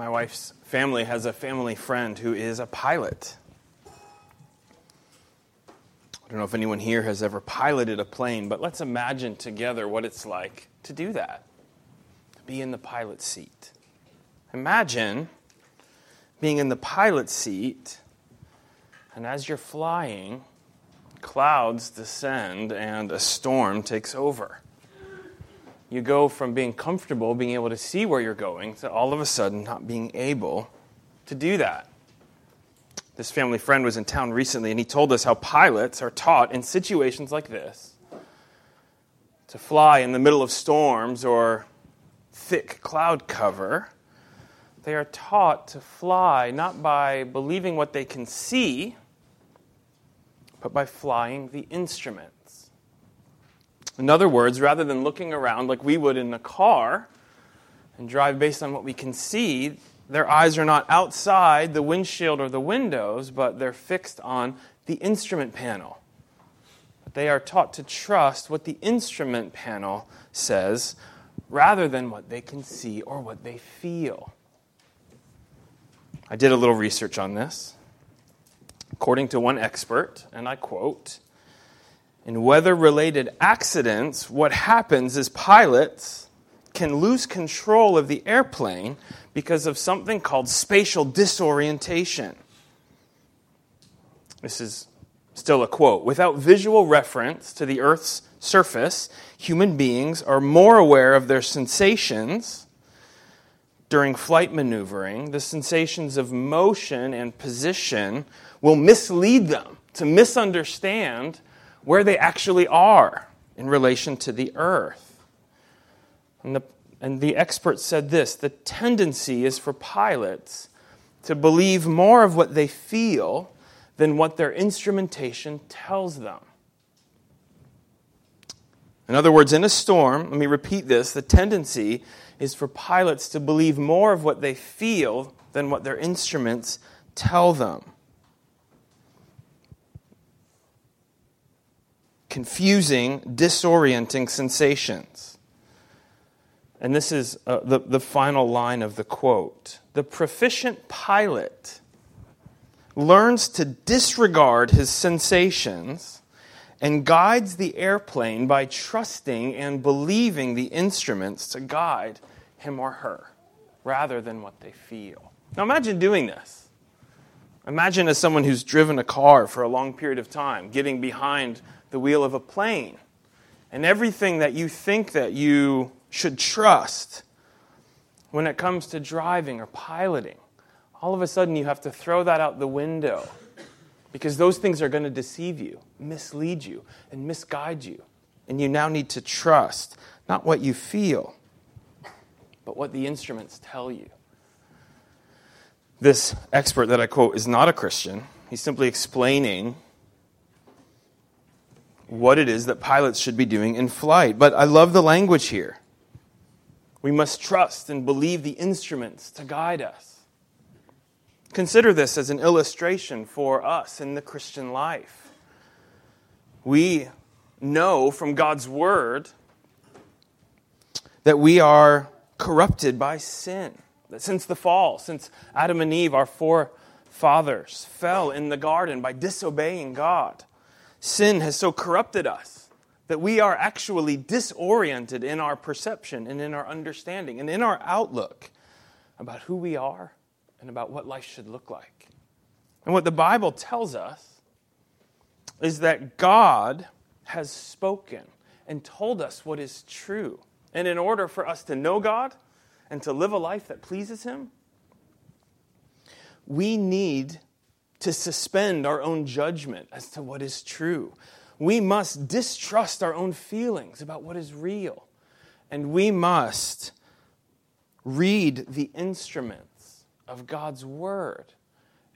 My wife's family has a family friend who is a pilot. I don't know if anyone here has ever piloted a plane, but let's imagine together what it's like to do that. To be in the pilot seat. Imagine being in the pilot seat, and as you're flying, clouds descend and a storm takes over you go from being comfortable, being able to see where you're going, to all of a sudden not being able to do that. This family friend was in town recently, and he told us how pilots are taught in situations like this to fly in the middle of storms or thick cloud cover. They are taught to fly not by believing what they can see, but by flying the instrument. In other words, rather than looking around like we would in a car and drive based on what we can see, their eyes are not outside the windshield or the windows, but they're fixed on the instrument panel. They are taught to trust what the instrument panel says rather than what they can see or what they feel. I did a little research on this. According to one expert, and I quote, in weather related accidents, what happens is pilots can lose control of the airplane because of something called spatial disorientation. This is still a quote. Without visual reference to the Earth's surface, human beings are more aware of their sensations during flight maneuvering. The sensations of motion and position will mislead them to misunderstand where they actually are in relation to the earth. And the, and the expert said this the tendency is for pilots to believe more of what they feel than what their instrumentation tells them. In other words, in a storm, let me repeat this the tendency is for pilots to believe more of what they feel than what their instruments tell them. Confusing, disorienting sensations. And this is uh, the, the final line of the quote. The proficient pilot learns to disregard his sensations and guides the airplane by trusting and believing the instruments to guide him or her rather than what they feel. Now imagine doing this. Imagine as someone who's driven a car for a long period of time, getting behind the wheel of a plane. And everything that you think that you should trust when it comes to driving or piloting, all of a sudden you have to throw that out the window because those things are going to deceive you, mislead you, and misguide you. And you now need to trust not what you feel, but what the instruments tell you. This expert that I quote is not a Christian. He's simply explaining what it is that pilots should be doing in flight. But I love the language here. We must trust and believe the instruments to guide us. Consider this as an illustration for us in the Christian life. We know from God's Word that we are corrupted by sin. That since the fall, since Adam and Eve, our forefathers, fell in the garden by disobeying God, Sin has so corrupted us that we are actually disoriented in our perception and in our understanding and in our outlook about who we are and about what life should look like. And what the Bible tells us is that God has spoken and told us what is true. And in order for us to know God and to live a life that pleases Him, we need to suspend our own judgment as to what is true. We must distrust our own feelings about what is real. And we must read the instruments of God's Word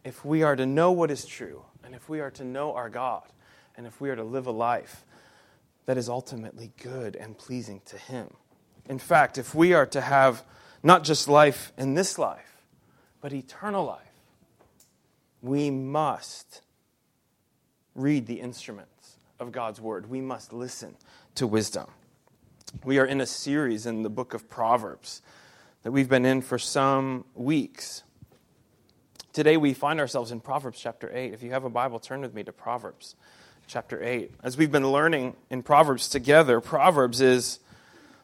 if we are to know what is true, and if we are to know our God, and if we are to live a life that is ultimately good and pleasing to Him. In fact, if we are to have not just life in this life, but eternal life, we must read the instruments of God's word. We must listen to wisdom. We are in a series in the book of Proverbs that we've been in for some weeks. Today we find ourselves in Proverbs chapter 8. If you have a Bible, turn with me to Proverbs chapter 8. As we've been learning in Proverbs together, Proverbs is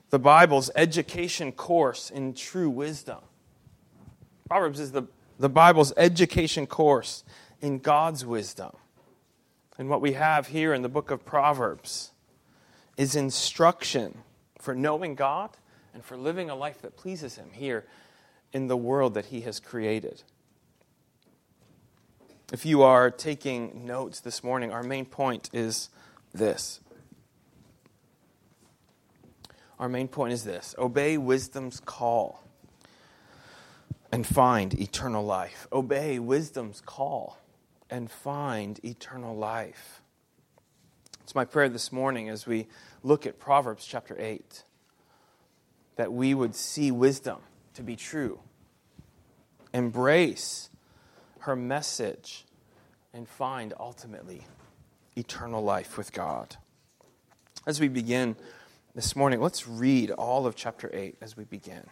the Bible's education course in true wisdom. Proverbs is the, the Bible's education course in God's wisdom. And what we have here in the book of Proverbs is instruction for knowing God and for living a life that pleases Him here in the world that He has created. If you are taking notes this morning, our main point is this. Our main point is this obey wisdom's call and find eternal life. Obey wisdom's call and find eternal life. It's my prayer this morning as we look at Proverbs chapter 8 that we would see wisdom to be true, embrace her message, and find ultimately eternal life with God. As we begin this morning, let's read all of chapter 8 as we begin.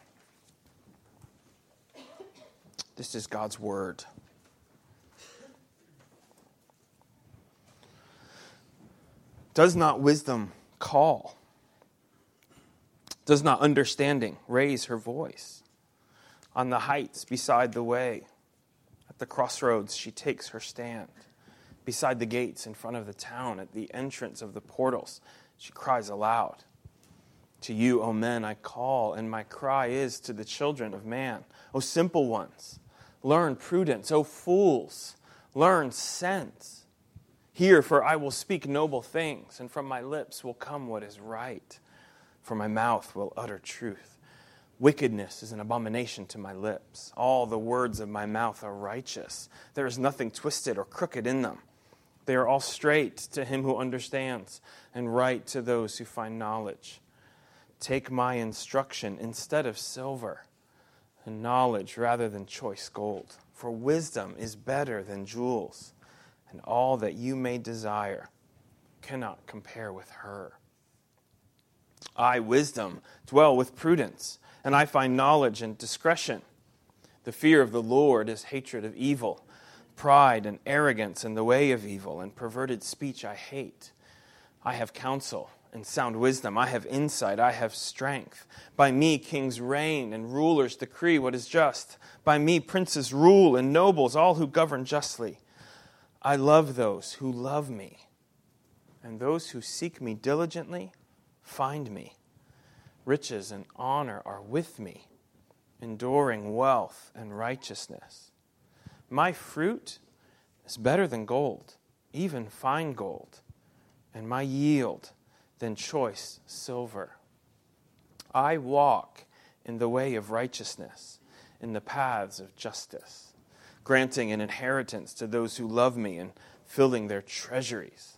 This is God's Word. Does not wisdom call? Does not understanding raise her voice? On the heights beside the way, at the crossroads, she takes her stand. Beside the gates in front of the town, at the entrance of the portals, she cries aloud. To you, O men, I call, and my cry is to the children of man. O simple ones, learn prudence. O fools, learn sense. Hear, for I will speak noble things, and from my lips will come what is right, for my mouth will utter truth. Wickedness is an abomination to my lips. All the words of my mouth are righteous. There is nothing twisted or crooked in them. They are all straight to him who understands, and right to those who find knowledge. Take my instruction instead of silver, and knowledge rather than choice gold. For wisdom is better than jewels and all that you may desire cannot compare with her. I, wisdom, dwell with prudence, and I find knowledge and discretion. The fear of the Lord is hatred of evil, pride and arrogance in the way of evil, and perverted speech I hate. I have counsel and sound wisdom. I have insight. I have strength. By me, kings reign and rulers decree what is just. By me, princes rule and nobles, all who govern justly. I love those who love me, and those who seek me diligently find me. Riches and honor are with me, enduring wealth and righteousness. My fruit is better than gold, even fine gold, and my yield than choice silver. I walk in the way of righteousness, in the paths of justice granting an inheritance to those who love me and filling their treasuries.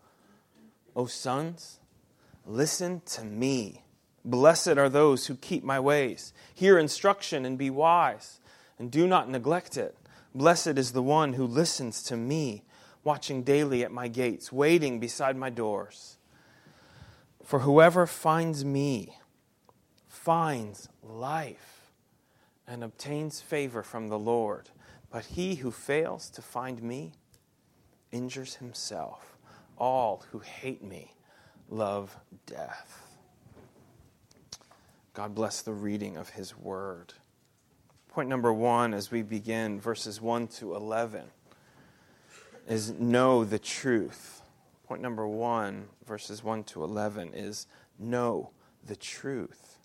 O sons, listen to me. Blessed are those who keep my ways. Hear instruction and be wise, and do not neglect it. Blessed is the one who listens to me, watching daily at my gates, waiting beside my doors. For whoever finds me, finds life and obtains favor from the Lord. But he who fails to find me injures himself. All who hate me love death. God bless the reading of His Word. Point number one as we begin, verses 1 to 11, is know the truth. Point number one, verses 1 to 11, is know the truth.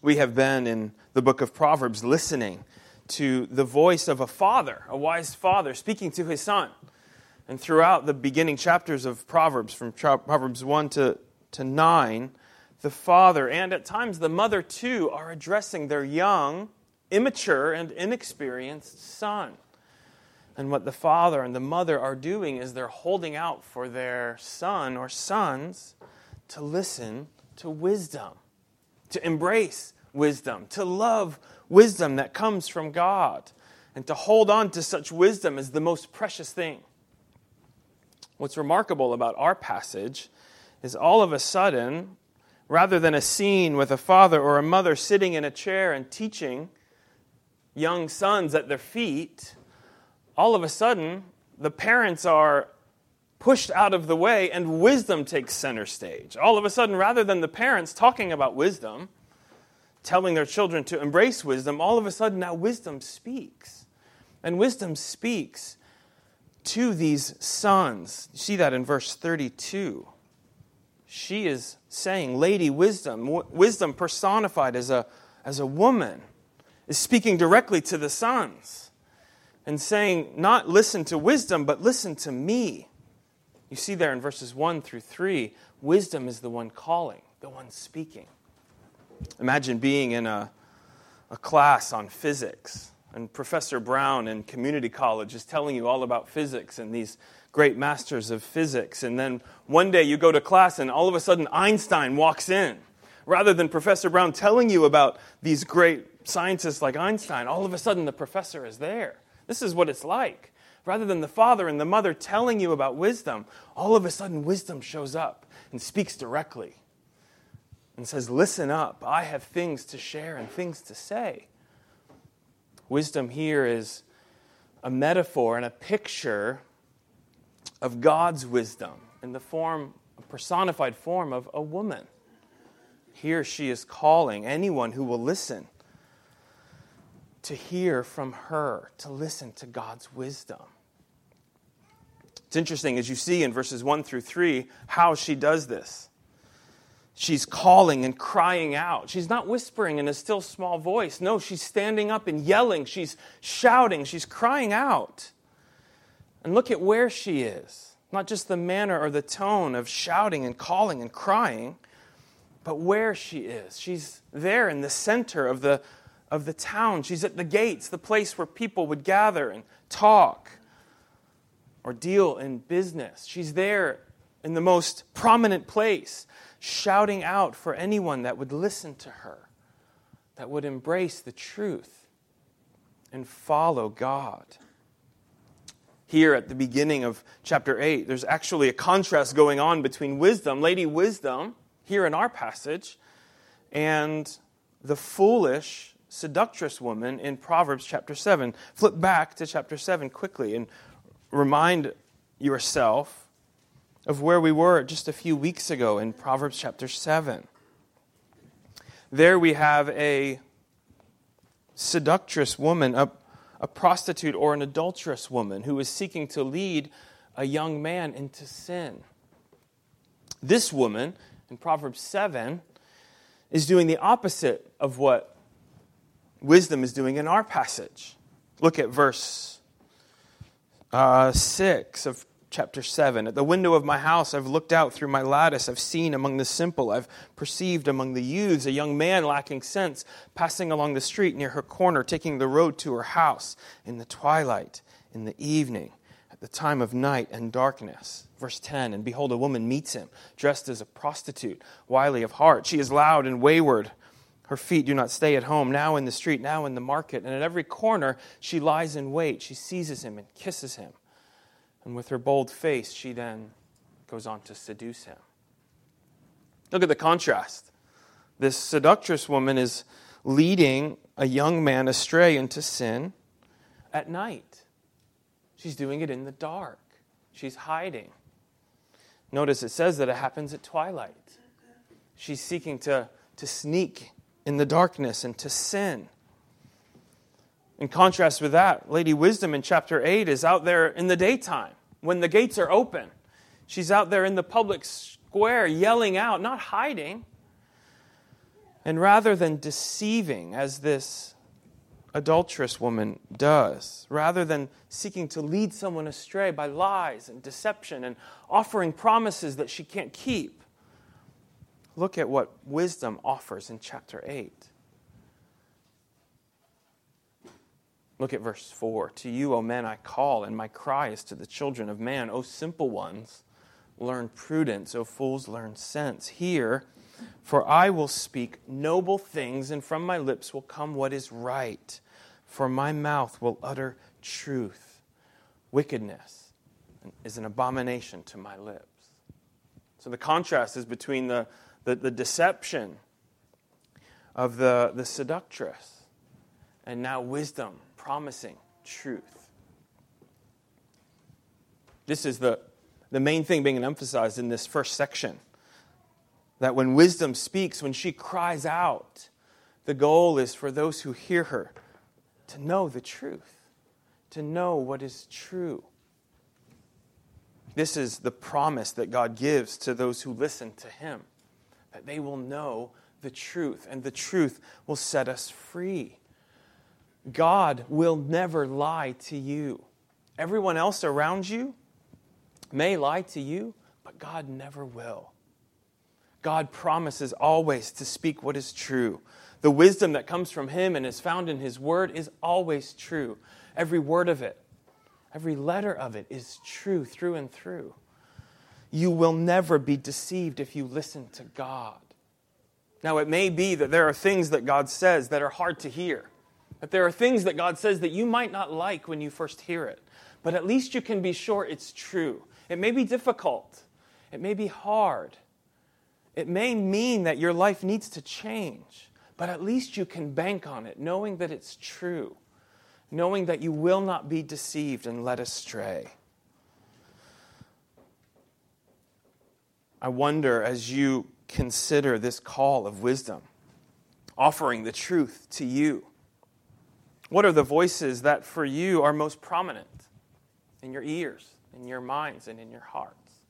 We have been in the book of Proverbs listening to the voice of a father, a wise father, speaking to his son. And throughout the beginning chapters of Proverbs, from Proverbs 1 to, to 9, the father and at times the mother too are addressing their young, immature, and inexperienced son. And what the father and the mother are doing is they're holding out for their son or sons to listen to wisdom, to embrace wisdom, to love wisdom that comes from God, and to hold on to such wisdom is the most precious thing. What's remarkable about our passage is all of a sudden, rather than a scene with a father or a mother sitting in a chair and teaching young sons at their feet, all of a sudden, the parents are pushed out of the way and wisdom takes center stage. All of a sudden, rather than the parents talking about wisdom, telling their children to embrace wisdom, all of a sudden now wisdom speaks. And wisdom speaks to these sons. You see that in verse 32 she is saying, Lady Wisdom, wisdom personified as a, as a woman, is speaking directly to the sons and saying, Not listen to wisdom, but listen to me. You see there in verses 1 through 3, wisdom is the one calling, the one speaking. Imagine being in a, a class on physics, and Professor Brown in community college is telling you all about physics and these great masters of physics. And then one day you go to class and all of a sudden Einstein walks in. Rather than Professor Brown telling you about these great scientists like Einstein, all of a sudden the professor is there. This is what it's like. Rather than the father and the mother telling you about wisdom, all of a sudden wisdom shows up and speaks directly and says, Listen up, I have things to share and things to say. Wisdom here is a metaphor and a picture of God's wisdom in the form, a personified form of a woman. Here she is calling anyone who will listen to hear from her, to listen to God's wisdom. It's interesting as you see in verses 1 through 3 how she does this. She's calling and crying out. She's not whispering in a still small voice. No, she's standing up and yelling. She's shouting. She's crying out. And look at where she is. Not just the manner or the tone of shouting and calling and crying, but where she is. She's there in the center of the, of the town. She's at the gates, the place where people would gather and talk or deal in business. She's there in the most prominent place, shouting out for anyone that would listen to her, that would embrace the truth and follow God here at the beginning of chapter 8, there's actually a contrast going on between wisdom, Lady Wisdom, here in our passage, and the foolish, seductress woman in Proverbs chapter 7. Flip back to chapter 7 quickly and remind yourself of where we were just a few weeks ago in Proverbs chapter 7. There we have a seductress woman, a a prostitute or an adulterous woman who is seeking to lead a young man into sin. This woman, in Proverbs 7, is doing the opposite of what wisdom is doing in our passage. Look at verse uh, 6 of chapter 7. At the window of my house, I've looked out through my lattice. I've seen among the simple, I've perceived among the youths a young man lacking sense, passing along the street near her corner, taking the road to her house in the twilight, in the evening, at the time of night and darkness. Verse 10 And behold, a woman meets him, dressed as a prostitute, wily of heart. She is loud and wayward. Her feet do not stay at home, now in the street, now in the market. And at every corner she lies in wait. She seizes him and kisses him. And with her bold face, she then goes on to seduce him. Look at the contrast. This seductress woman is leading a young man astray into sin at night. She's doing it in the dark, she's hiding. Notice it says that it happens at twilight. She's seeking to, to sneak in the darkness and to sin. In contrast with that, Lady Wisdom in chapter 8 is out there in the daytime when the gates are open. She's out there in the public square yelling out, not hiding. And rather than deceiving, as this adulterous woman does, rather than seeking to lead someone astray by lies and deception and offering promises that she can't keep, look at what wisdom offers in chapter 8. Look at verse 4. To you, O men, I call, and my cry is to the children of man. O simple ones, learn prudence. O fools, learn sense. Hear, for I will speak noble things, and from my lips will come what is right. For my mouth will utter truth. Wickedness is an abomination to my lips. So the contrast is between the, the, the deception of the, the seductress and now wisdom promising truth. This is the, the main thing being emphasized in this first section. That when wisdom speaks, when she cries out, the goal is for those who hear her to know the truth, to know what is true. This is the promise that God gives to those who listen to Him, that they will know the truth, and the truth will set us free. God will never lie to you. Everyone else around you may lie to you, but God never will. God promises always to speak what is true. The wisdom that comes from Him and is found in His Word is always true. Every word of it, every letter of it is true through and through. You will never be deceived if you listen to God. Now, it may be that there are things that God says that are hard to hear. That there are things that God says that you might not like when you first hear it, but at least you can be sure it's true. It may be difficult, it may be hard, it may mean that your life needs to change, but at least you can bank on it, knowing that it's true, knowing that you will not be deceived and led astray. I wonder as you consider this call of wisdom, offering the truth to you what are the voices that for you are most prominent in your ears, in your minds, and in your hearts?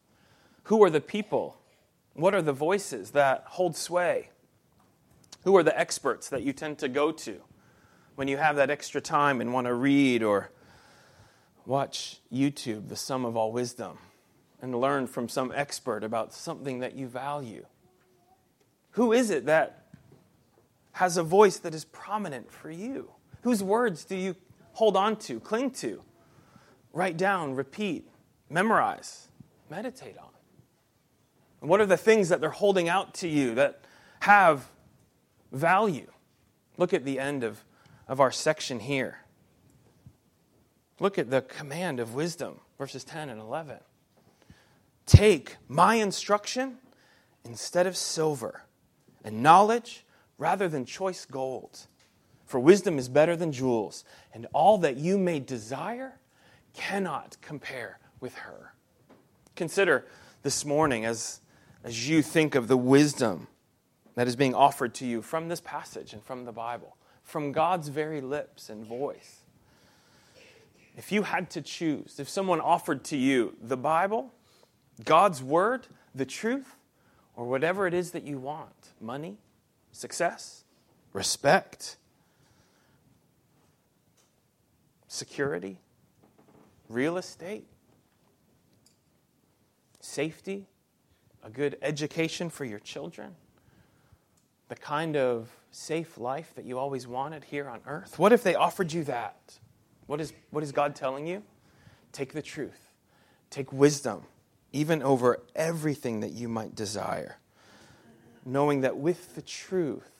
Who are the people? What are the voices that hold sway? Who are the experts that you tend to go to when you have that extra time and want to read or watch YouTube, The Sum of All Wisdom, and learn from some expert about something that you value? Who is it that has a voice that is prominent for you? Whose words do you hold on to, cling to, write down, repeat, memorize, meditate on? And what are the things that they're holding out to you that have value? Look at the end of, of our section here. Look at the command of wisdom, verses 10 and 11. Take my instruction instead of silver, and knowledge rather than choice gold for wisdom is better than jewels, and all that you may desire cannot compare with her. Consider this morning as, as you think of the wisdom that is being offered to you from this passage and from the Bible, from God's very lips and voice. If you had to choose, if someone offered to you the Bible, God's Word, the truth, or whatever it is that you want money, success, respect, security, real estate, safety, a good education for your children, the kind of safe life that you always wanted here on earth? What if they offered you that? What is, what is God telling you? Take the truth, take wisdom, even over everything that you might desire, knowing that with the truth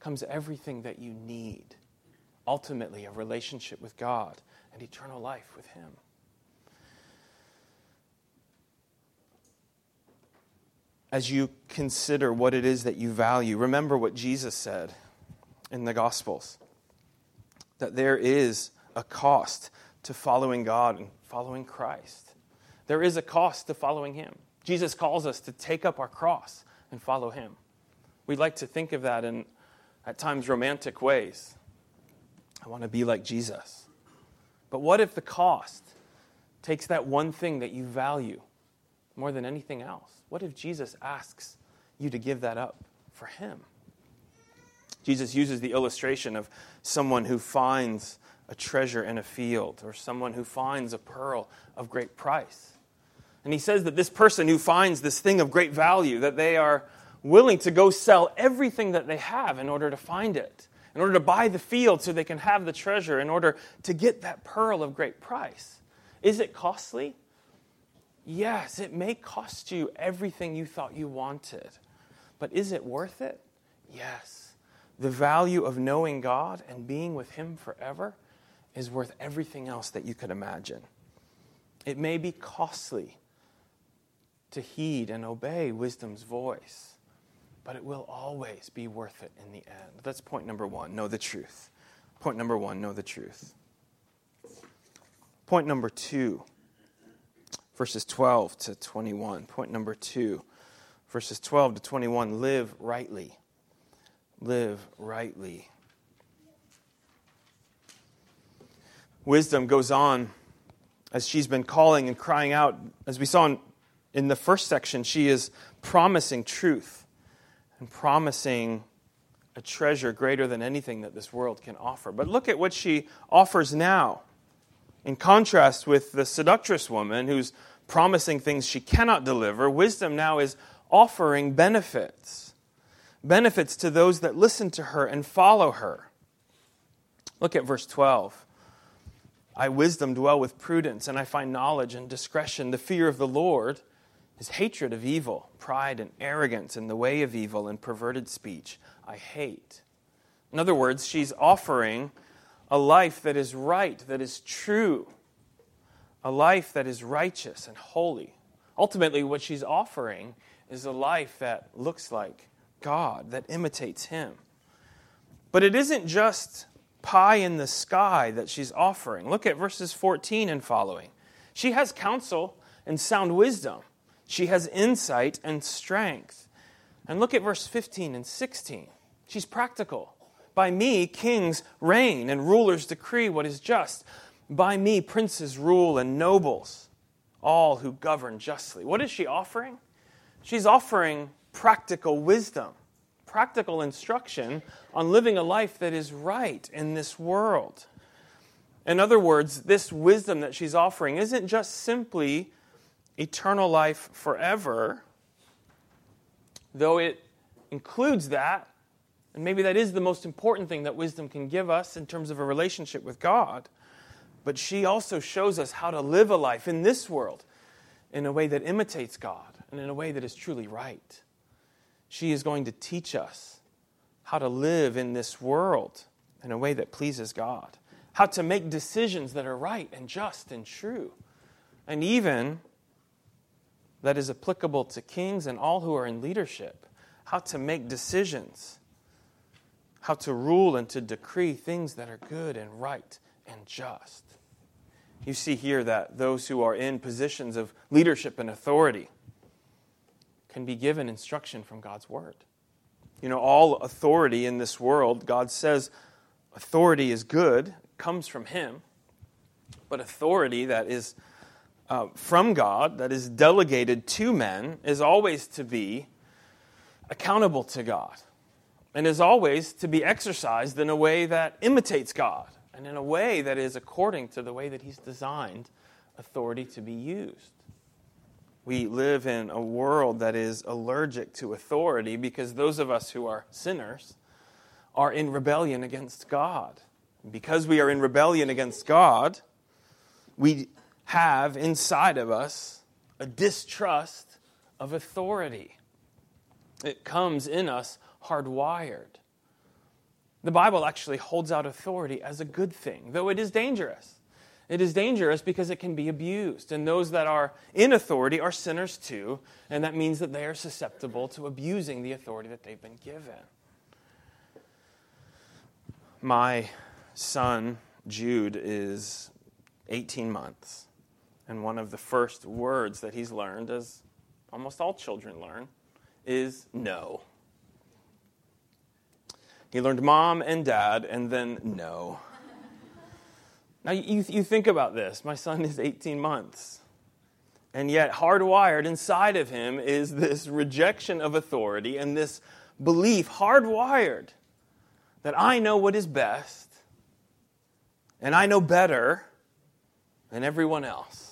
comes everything that you need ultimately a relationship with God and eternal life with Him. As you consider what it is that you value, remember what Jesus said in the Gospels that there is a cost to following God and following Christ. There is a cost to following Him. Jesus calls us to take up our cross and follow Him. We like to think of that in, at times, romantic ways. I want to be like Jesus. But what if the cost takes that one thing that you value more than anything else? What if Jesus asks you to give that up for Him? Jesus uses the illustration of someone who finds a treasure in a field or someone who finds a pearl of great price. And he says that this person who finds this thing of great value, that they are willing to go sell everything that they have in order to find it, in order to buy the field so they can have the treasure, in order to get that pearl of great price. Is it costly? Yes, it may cost you everything you thought you wanted. But is it worth it? Yes. The value of knowing God and being with Him forever is worth everything else that you could imagine. It may be costly to heed and obey wisdom's voice, but it will always be worth it in the end. That's point number one know the truth. Point number one know the truth. Point number two, verses 12 to 21. Point number two, verses 12 to 21 live rightly. Live rightly. Wisdom goes on as she's been calling and crying out. As we saw in, in the first section, she is promising truth and promising a treasure greater than anything that this world can offer. But look at what she offers now. In contrast with the seductress woman who's promising things she cannot deliver, wisdom now is offering benefits. Benefits to those that listen to her and follow her. Look at verse 12. I, wisdom, dwell with prudence, and I find knowledge and discretion. The fear of the Lord is hatred of evil, pride and arrogance, and the way of evil and perverted speech. I hate. In other words, she's offering a life that is right, that is true, a life that is righteous and holy. Ultimately, what she's offering is a life that looks like God, that imitates Him. But it isn't just pie in the sky that she's offering. Look at verses 14 and following. She has counsel and sound wisdom, she has insight and strength. And look at verse 15 and 16. She's practical. By me, kings reign and rulers decree what is just. By me, princes rule and nobles, all who govern justly. What is she offering? She's offering practical wisdom practical instruction on living a life that is right in this world. In other words, this wisdom that she's offering isn't just simply eternal life forever, though it includes that, and maybe that is the most important thing that wisdom can give us in terms of a relationship with God. But she also shows us how to live a life in this world in a way that imitates God and in a way that is truly right. She is going to teach us how to live in this world in a way that pleases God, how to make decisions that are right and just and true, and even that is applicable to kings and all who are in leadership, how to make decisions, how to rule and to decree things that are good and right and just. You see here that those who are in positions of leadership and authority, can be given instruction from God's Word. You know, all authority in this world, God says authority is good, comes from Him, but authority that is uh, from God, that is delegated to men, is always to be accountable to God and is always to be exercised in a way that imitates God and in a way that is according to the way that He's designed authority to be used. We live in a world that is allergic to authority because those of us who are sinners are in rebellion against God. Because we are in rebellion against God, we have inside of us a distrust of authority. It comes in us hardwired. The Bible actually holds out authority as a good thing, though it is dangerous. It is dangerous because it can be abused. And those that are in authority are sinners too, and that means that they are susceptible to abusing the authority that they've been given. My son, Jude, is 18 months, and one of the first words that he's learned, as almost all children learn, is no. He learned mom and dad, and then no. Now, you, you think about this. My son is 18 months. And yet, hardwired inside of him is this rejection of authority and this belief, hardwired, that I know what is best and I know better than everyone else.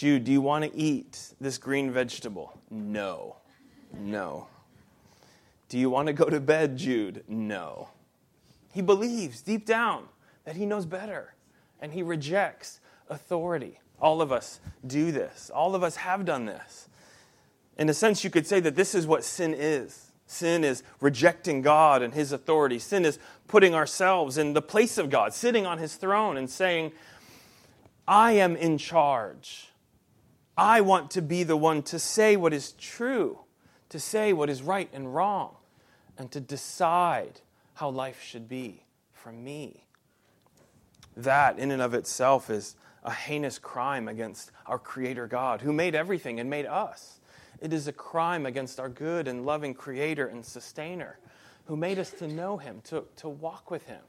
Jude, do you want to eat this green vegetable? No. No. Do you want to go to bed, Jude? No. He believes deep down that he knows better and he rejects authority. All of us do this. All of us have done this. In a sense, you could say that this is what sin is. Sin is rejecting God and His authority. Sin is putting ourselves in the place of God, sitting on His throne and saying, I am in charge. I want to be the one to say what is true, to say what is right and wrong, and to decide how life should be for me. That, in and of itself, is a heinous crime against our Creator God, who made everything and made us. It is a crime against our good and loving Creator and Sustainer, who made us to know Him, to, to walk with Him,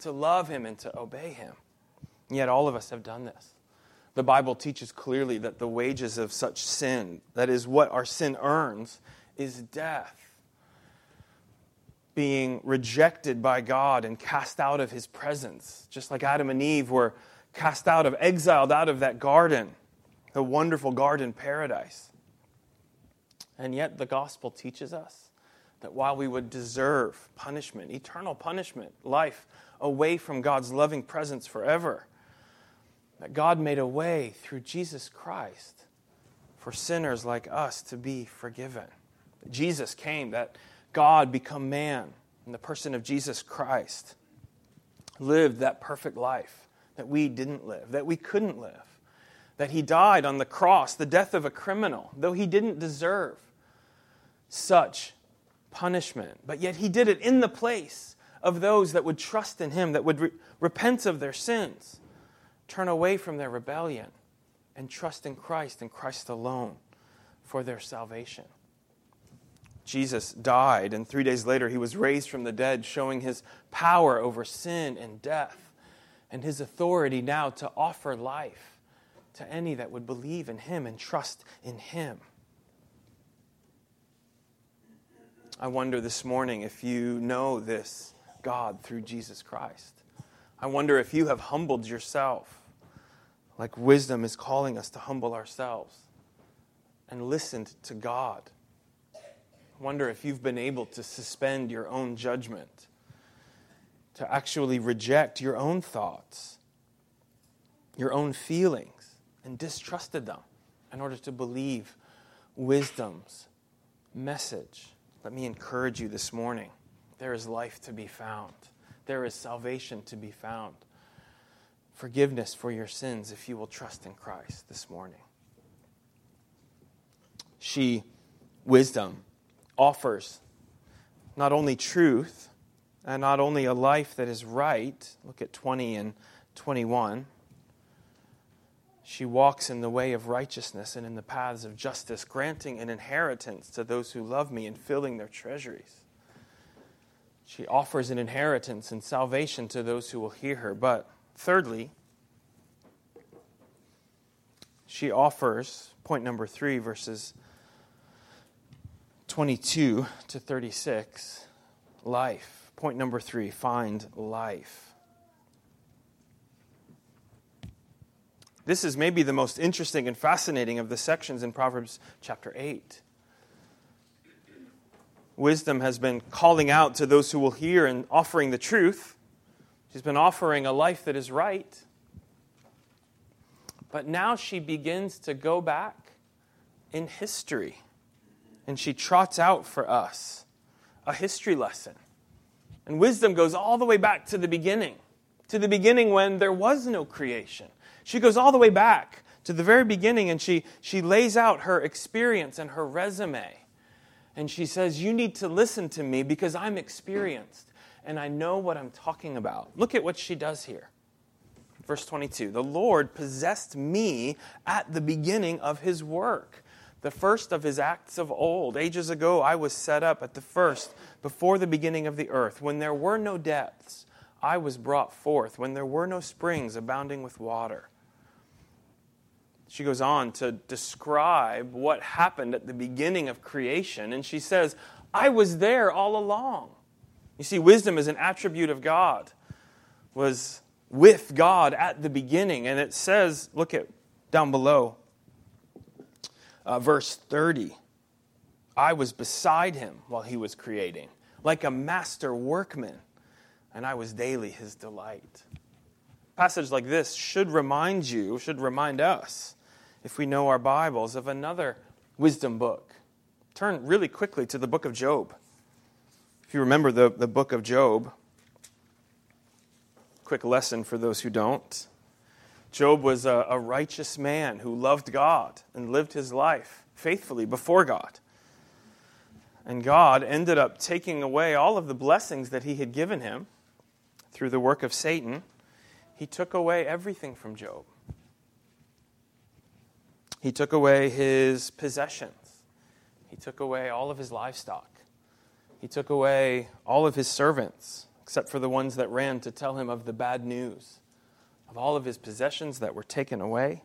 to love Him, and to obey Him. And yet, all of us have done this. The Bible teaches clearly that the wages of such sin, that is, what our sin earns, is death. Being rejected by God and cast out of His presence, just like Adam and Eve were cast out of, exiled out of that garden, the wonderful garden paradise. And yet, the gospel teaches us that while we would deserve punishment, eternal punishment, life away from God's loving presence forever, that God made a way through Jesus Christ for sinners like us to be forgiven. Jesus came, that God become man in the person of Jesus Christ, lived that perfect life that we didn't live, that we couldn't live, that he died on the cross, the death of a criminal, though he didn't deserve such punishment. But yet he did it in the place of those that would trust in him, that would re- repent of their sins, turn away from their rebellion, and trust in Christ and Christ alone for their salvation. Jesus died, and three days later he was raised from the dead, showing his power over sin and death and his authority now to offer life to any that would believe in him and trust in him. I wonder this morning if you know this God through Jesus Christ. I wonder if you have humbled yourself, like wisdom is calling us to humble ourselves, and listened to God. I wonder if you've been able to suspend your own judgment to actually reject your own thoughts, your own feelings, and distrusted them in order to believe wisdom's message. Let me encourage you this morning. There is life to be found. There is salvation to be found. Forgiveness for your sins if you will trust in Christ this morning. She, wisdom, offers not only truth, and not only a life that is right, look at 20 and 21. She walks in the way of righteousness and in the paths of justice, granting an inheritance to those who love me and filling their treasuries. She offers an inheritance and salvation to those who will hear her. But thirdly, she offers, point number three, verses 22 to 36, life. Point number three find life. This is maybe the most interesting and fascinating of the sections in Proverbs chapter 8. Wisdom has been calling out to those who will hear and offering the truth. She's been offering a life that is right. But now she begins to go back in history. And she trots out for us a history lesson and wisdom goes all the way back to the beginning, to the beginning when there was no creation. She goes all the way back to the very beginning and she, she lays out her experience and her resume. And she says, You need to listen to me because I'm experienced and I know what I'm talking about. Look at what she does here. Verse 22 The Lord possessed me at the beginning of his work the first of his acts of old. Ages ago, I was set up at the first, before the beginning of the earth. When there were no depths, I was brought forth. When there were no springs abounding with water. She goes on to describe what happened at the beginning of creation, and she says, I was there all along. You see, wisdom is an attribute of God, was with God at the beginning. And it says, look at down below, uh, verse 30. I was beside him while he was creating, like a master workman, and I was daily his delight. passage like this should remind you, should remind us, if we know our Bibles, of another wisdom book. Turn really quickly to the book of Job. If you remember the, the book of Job, quick lesson for those who don't. Job was a, a, righteous man who loved God and lived his life faithfully before God. And God ended up taking away all of the blessings that he had given him through the work of Satan. He took away everything from Job. He took away his possessions. He took away all of his livestock. He took away all of his servants, except for the ones that ran to tell him of the bad news, of all of his possessions that were taken away,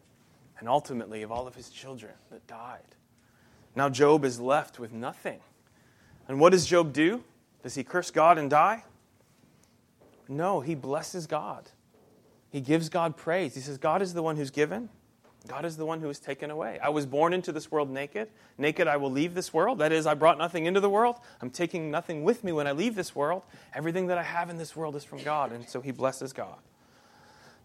and ultimately of all of his children that died. Now Job is left with nothing. And what does Job do? Does he curse God and die? No, he blesses God. He gives God praise. He says, God is the one who's given. God is the one who is taken away. I was born into this world naked. Naked I will leave this world. That is, I brought nothing into the world. I'm taking nothing with me when I leave this world. Everything that I have in this world is from God. And so he blesses God.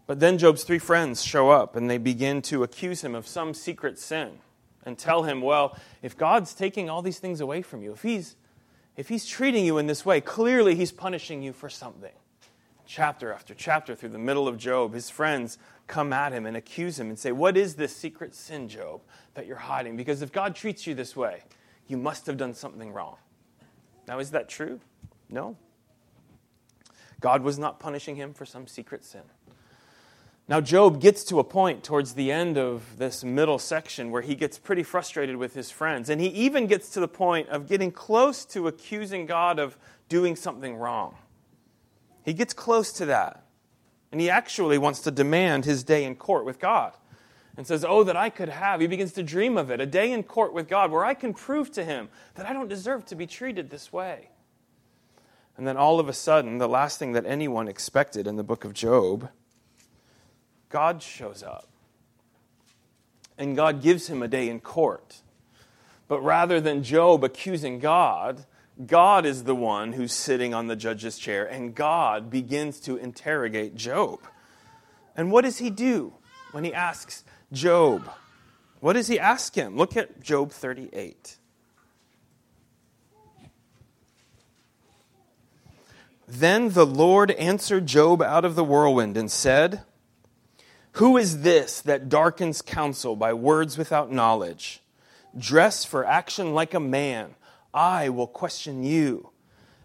But then Job's three friends show up and they begin to accuse him of some secret sin and tell him, well, if God's taking all these things away from you, if he's, if he's treating you in this way, clearly he's punishing you for something. Chapter after chapter through the middle of Job, his friends come at him and accuse him and say, What is this secret sin, Job, that you're hiding? Because if God treats you this way, you must have done something wrong. Now, is that true? No. God was not punishing him for some secret sin. Now, Job gets to a point towards the end of this middle section where he gets pretty frustrated with his friends. And he even gets to the point of getting close to accusing God of doing something wrong. He gets close to that. And he actually wants to demand his day in court with God and says, Oh, that I could have. He begins to dream of it a day in court with God where I can prove to him that I don't deserve to be treated this way. And then all of a sudden, the last thing that anyone expected in the book of Job, God shows up. And God gives him a day in court. But rather than Job accusing God, God is the one who's sitting on the judge's chair, and God begins to interrogate Job. And what does he do when he asks Job? What does he ask him? Look at Job 38. Then the Lord answered Job out of the whirlwind and said, Who is this that darkens counsel by words without knowledge? Dress for action like a man I will question you,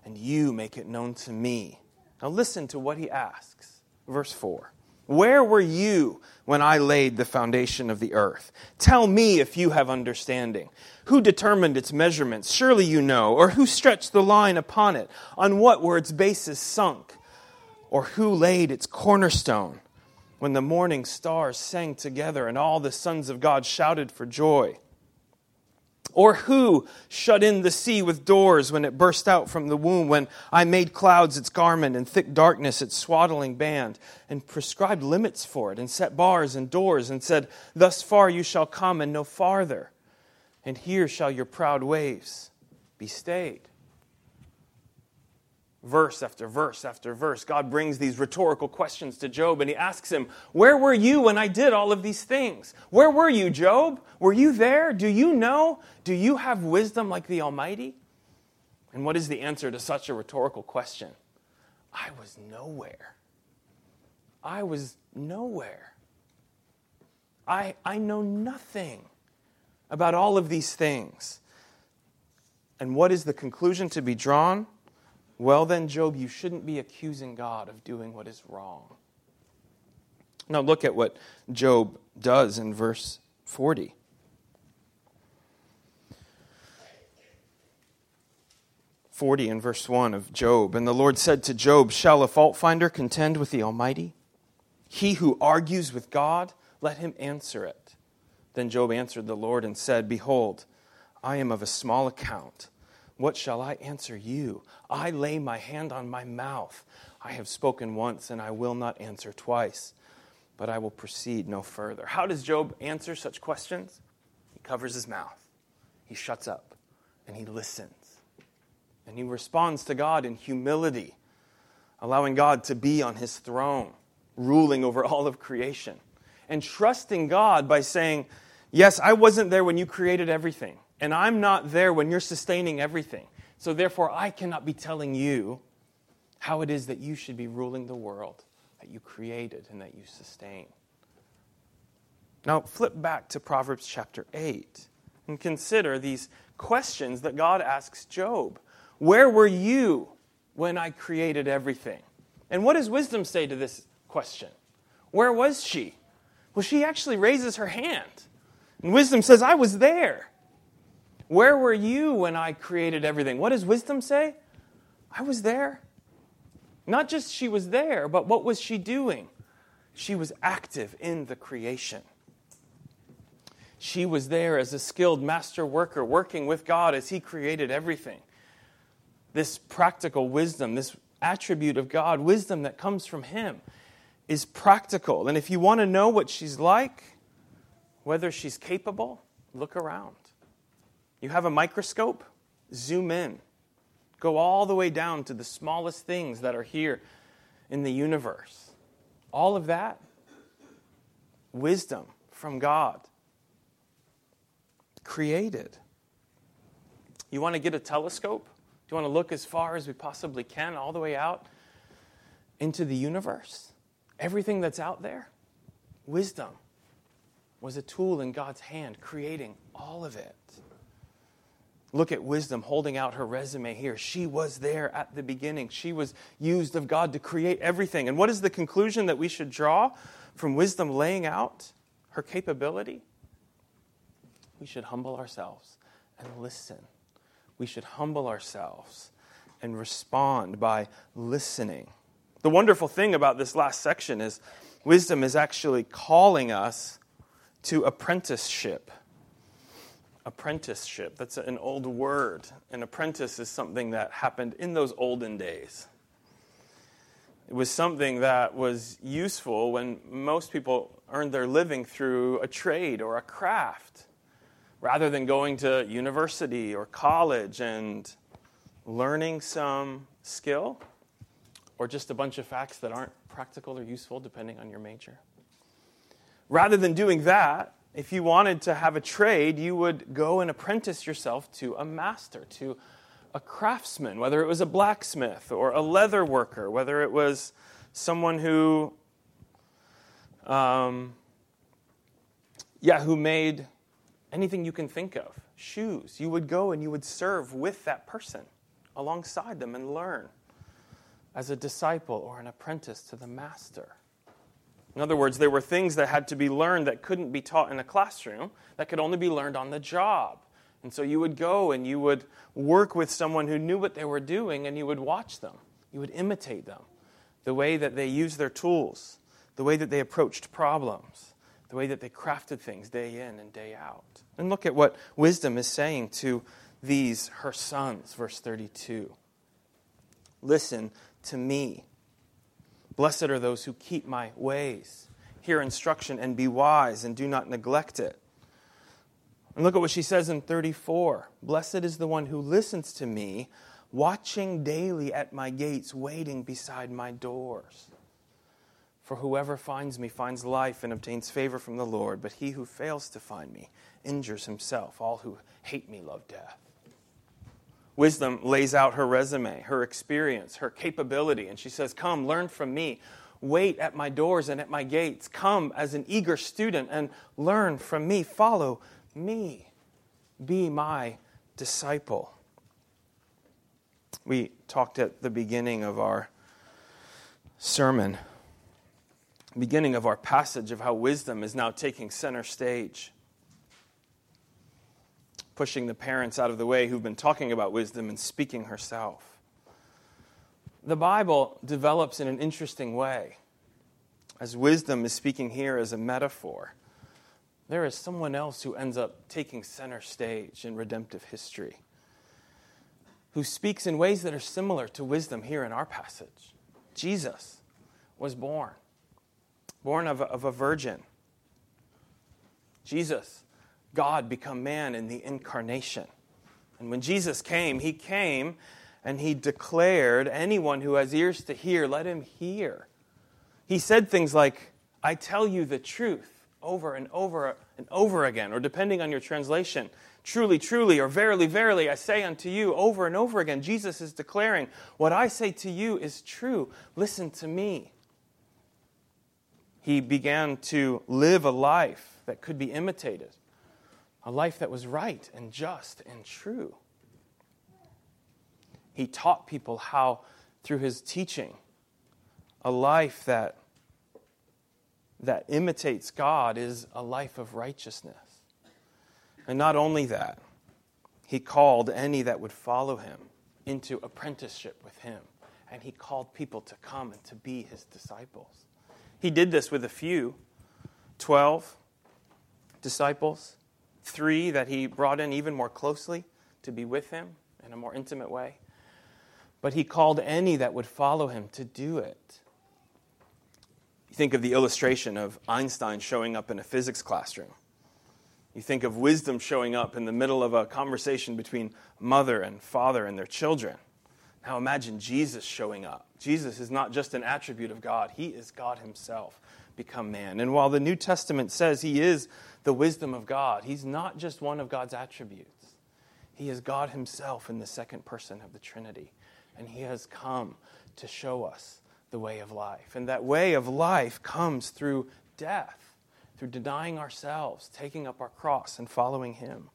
and you make it known to me. Now listen to what he asks. Verse 4 Where were you when I laid the foundation of the earth? Tell me if you have understanding. Who determined its measurements? Surely you know. Or who stretched the line upon it? On what were its bases sunk? Or who laid its cornerstone? When the morning stars sang together and all the sons of God shouted for joy. Or who shut in the sea with doors when it burst out from the womb, when I made clouds its garment and thick darkness its swaddling band, and prescribed limits for it, and set bars and doors, and said, Thus far you shall come and no farther, and here shall your proud waves be stayed? Verse after verse after verse, God brings these rhetorical questions to Job and he asks him, Where were you when I did all of these things? Where were you, Job? Were you there? Do you know? Do you have wisdom like the Almighty? And what is the answer to such a rhetorical question? I was nowhere. I was nowhere. I, I know nothing about all of these things. And what is the conclusion to be drawn? Well, then, Job, you shouldn't be accusing God of doing what is wrong. Now, look at what Job does in verse 40. Forty in verse one of Job, and the Lord said to Job, "Shall a fault finder contend with the Almighty? He who argues with God, let him answer it." Then Job answered the Lord and said, "Behold, I am of a small account." What shall I answer you? I lay my hand on my mouth. I have spoken once, and I will not answer twice, but I will proceed no further. How does Job answer such questions? He covers his mouth, he shuts up, and he listens. And he responds to God in humility, allowing God to be on his throne, ruling over all of creation, and trusting God by saying, Yes, I wasn't there when you created everything, and I'm not there when you're sustaining everything. So therefore, I cannot be telling you how it is that you should be ruling the world that you created and that you sustain. Now, flip back to Proverbs chapter 8 and consider these questions that God asks Job. Where were you when I created everything? And what does wisdom say to this question? Where was she? Well, she actually raises her hand. And wisdom says, I was there. Where were you when I created everything? What does wisdom say? I was there. Not just she was there, but what was she doing? She was active in the creation. She was there as a skilled master worker, working with God as He created everything this practical wisdom, this attribute of God, wisdom that comes from Him, is practical. And if you want to know what she's like, whether she's capable, look around. You have a microscope, zoom in. Go all the way down to the smallest things that are here in the universe. All of that, wisdom from God, created. You want to get a telescope? Do you want to look as far as we possibly can, all the way out into the universe? Everything that's out there? Wisdom was a tool in God's hand, creating all of it. Look at wisdom holding out her resume here. She was there at the beginning. She was used of God to create everything. And what is the conclusion that we should draw from wisdom laying out her capability? We should humble ourselves and listen we should humble ourselves and respond by listening. The wonderful thing about this last section is wisdom is actually calling us to apprenticeship. Apprenticeship, that's an old word. An apprentice is something that happened in those olden days. It was something that was useful when most people earned their living through a trade or a craft rather than going to university or college and learning some skill or just a bunch of facts that aren't practical or useful depending on your major. Rather than doing that, if you wanted to have a trade, you would go and apprentice yourself to a master, to a craftsman, whether it was a blacksmith or a leather worker, whether it was someone who, um, yeah, who made anything you can think of, shoes. You would go and you would serve with that person alongside them and learn as a disciple or an apprentice to the master. In other words, there were things that had to be learned that couldn't be taught in a classroom, that could only be learned on the job. And so you would go and you would work with someone who knew what they were doing and you would watch them. You would imitate them, the way that they used their tools, the way that they approached problems, the way that they crafted things day in and day out. And look at what wisdom is saying to these, her sons, verse 32. Listen to me. Blessed are those who keep my ways. Hear instruction and be wise and do not neglect it. And look at what she says in 34 Blessed is the one who listens to me, watching daily at my gates, waiting beside my doors. For whoever finds me finds life and obtains favor from the Lord, but he who fails to find me injures himself. All who hate me love death. Wisdom lays out her resume, her experience, her capability, and she says, Come, learn from me. Wait at my doors and at my gates. Come as an eager student and learn from me. Follow me. Be my disciple. We talked at the beginning of our sermon beginning of our passage of how wisdom is now taking center stage. Pushing the parents out of the way who've been talking about wisdom and speaking herself. The Bible develops in an interesting way. As wisdom is speaking here as a metaphor, there is someone else who ends up taking center stage in redemptive history, who speaks in ways that are similar to wisdom here in our passage. Jesus was born, born of a, of a virgin. Jesus, God become man in the incarnation. And when Jesus came, he came and he declared, Anyone who has ears to hear, let him hear. He said things like, I tell you the truth over and over and over again, or depending on your translation, truly, truly, or verily, verily, I say unto you over and over again. Jesus is declaring, What I say to you is true. Listen to me. He began to live a life that could be imitated, a life that was right and just and true. He taught people how, through his teaching, a life that that imitates God is a life of righteousness. And not only that, he called any that would follow him into apprenticeship with him. And he called people to come and to be his disciples. He did this with a few 12 disciples, three that he brought in even more closely to be with him in a more intimate way. But he called any that would follow him to do it. You think of the illustration of Einstein showing up in a physics classroom. You think of wisdom showing up in the middle of a conversation between mother and father and their children. Now imagine Jesus showing up. Jesus is not just an attribute of God, he is God himself become man. And while the New Testament says he is the wisdom of God, he's not just one of God's attributes. He is God himself in the second person of the Trinity. And he has come to show us the way of life. And that way of life comes through death, through denying ourselves, taking up our cross, and following Him.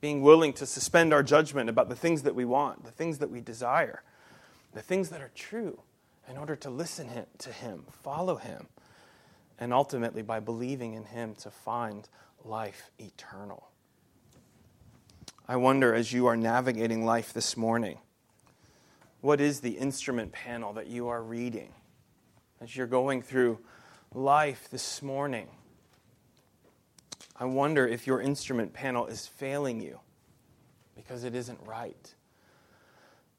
Being willing to suspend our judgment about the things that we want, the things that we desire, the things that are true, in order to listen to Him, follow Him, and ultimately by believing in Him to find life eternal. I wonder as you are navigating life this morning, what is the instrument panel that you are reading as you're going through life this morning? I wonder if your instrument panel is failing you because it isn't right,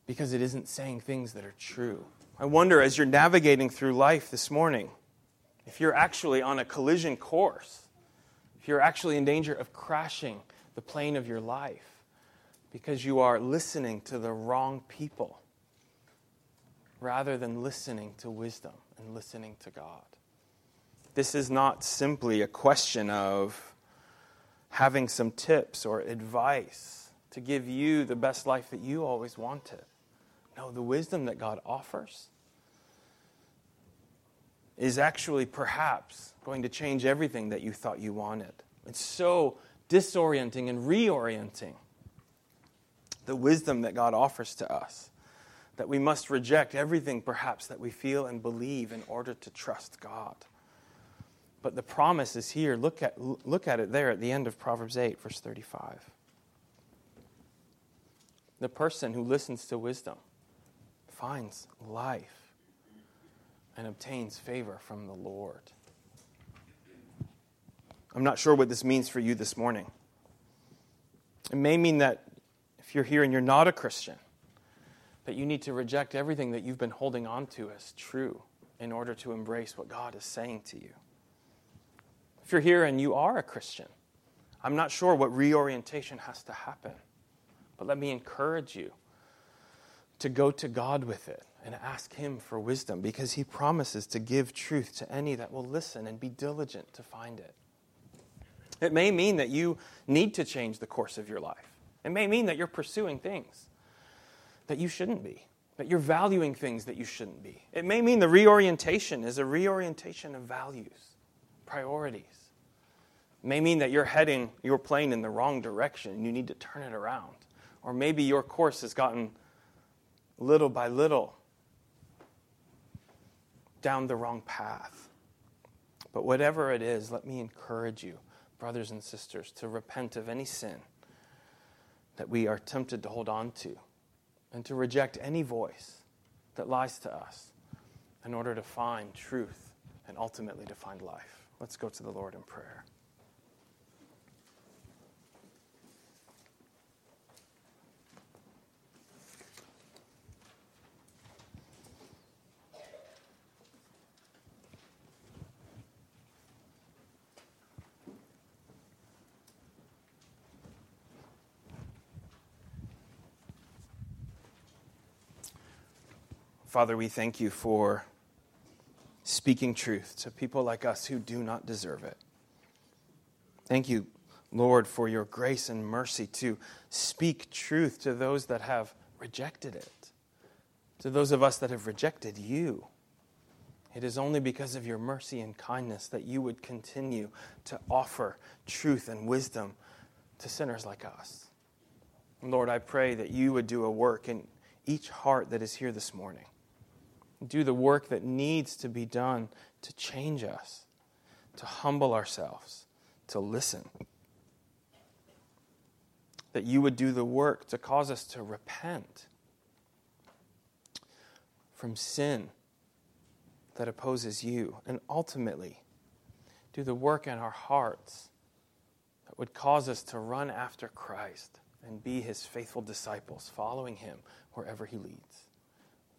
because it isn't saying things that are true. I wonder as you're navigating through life this morning if you're actually on a collision course, if you're actually in danger of crashing the plane of your life because you are listening to the wrong people rather than listening to wisdom and listening to God. This is not simply a question of having some tips or advice to give you the best life that you always wanted. No, the wisdom that God offers is actually perhaps going to change everything that you thought you wanted. It's so disorienting and reorienting the wisdom that God offers to us that we must reject everything perhaps that we feel and believe in order to trust God. But the promise is here. Look at, look at it there at the end of Proverbs 8, verse 35. The person who listens to wisdom finds life and obtains favor from the Lord. I'm not sure what this means for you this morning. It may mean that if you're here and you're not a Christian, that you need to reject everything that you've been holding on to as true in order to embrace what God is saying to you. If you're here and you are a Christian, I'm not sure what reorientation has to happen, but let me encourage you to go to God with it and ask Him for wisdom because He promises to give truth to any that will listen and be diligent to find it. It may mean that you need to change the course of your life. It may mean that you're pursuing things that you shouldn't be, that you're valuing things that you shouldn't be. It may mean the reorientation is a reorientation of values, priorities. It may mean that you're heading, you're playing in the wrong direction and you need to turn it around. Or maybe your course has gotten little by little down the wrong path. But whatever it is, let me encourage you, brothers and sisters, to repent of any sin that we are tempted to hold on to and to reject any voice that lies to us in order to find truth and ultimately to find life. Let's go to the Lord in prayer. Father, we thank you for speaking truth to people like us who do not deserve it. Thank you, Lord, for your grace and mercy to speak truth to those that have rejected it, to those of us that have rejected you. It is only because of your mercy and kindness that you would continue to offer truth and wisdom to sinners like us. Lord, I pray that you would do a work in each heart that is here this morning do the work that needs to be done to change us, to humble ourselves, to listen. That you would do the work to cause us to repent from sin that opposes you, and ultimately do the work in our hearts that would cause us to run after Christ and be his faithful disciples, following him wherever he leads.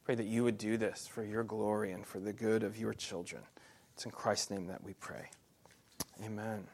Pray that you would do this for your glory and for the good of your children. It's in Christ's name that we pray. Amen.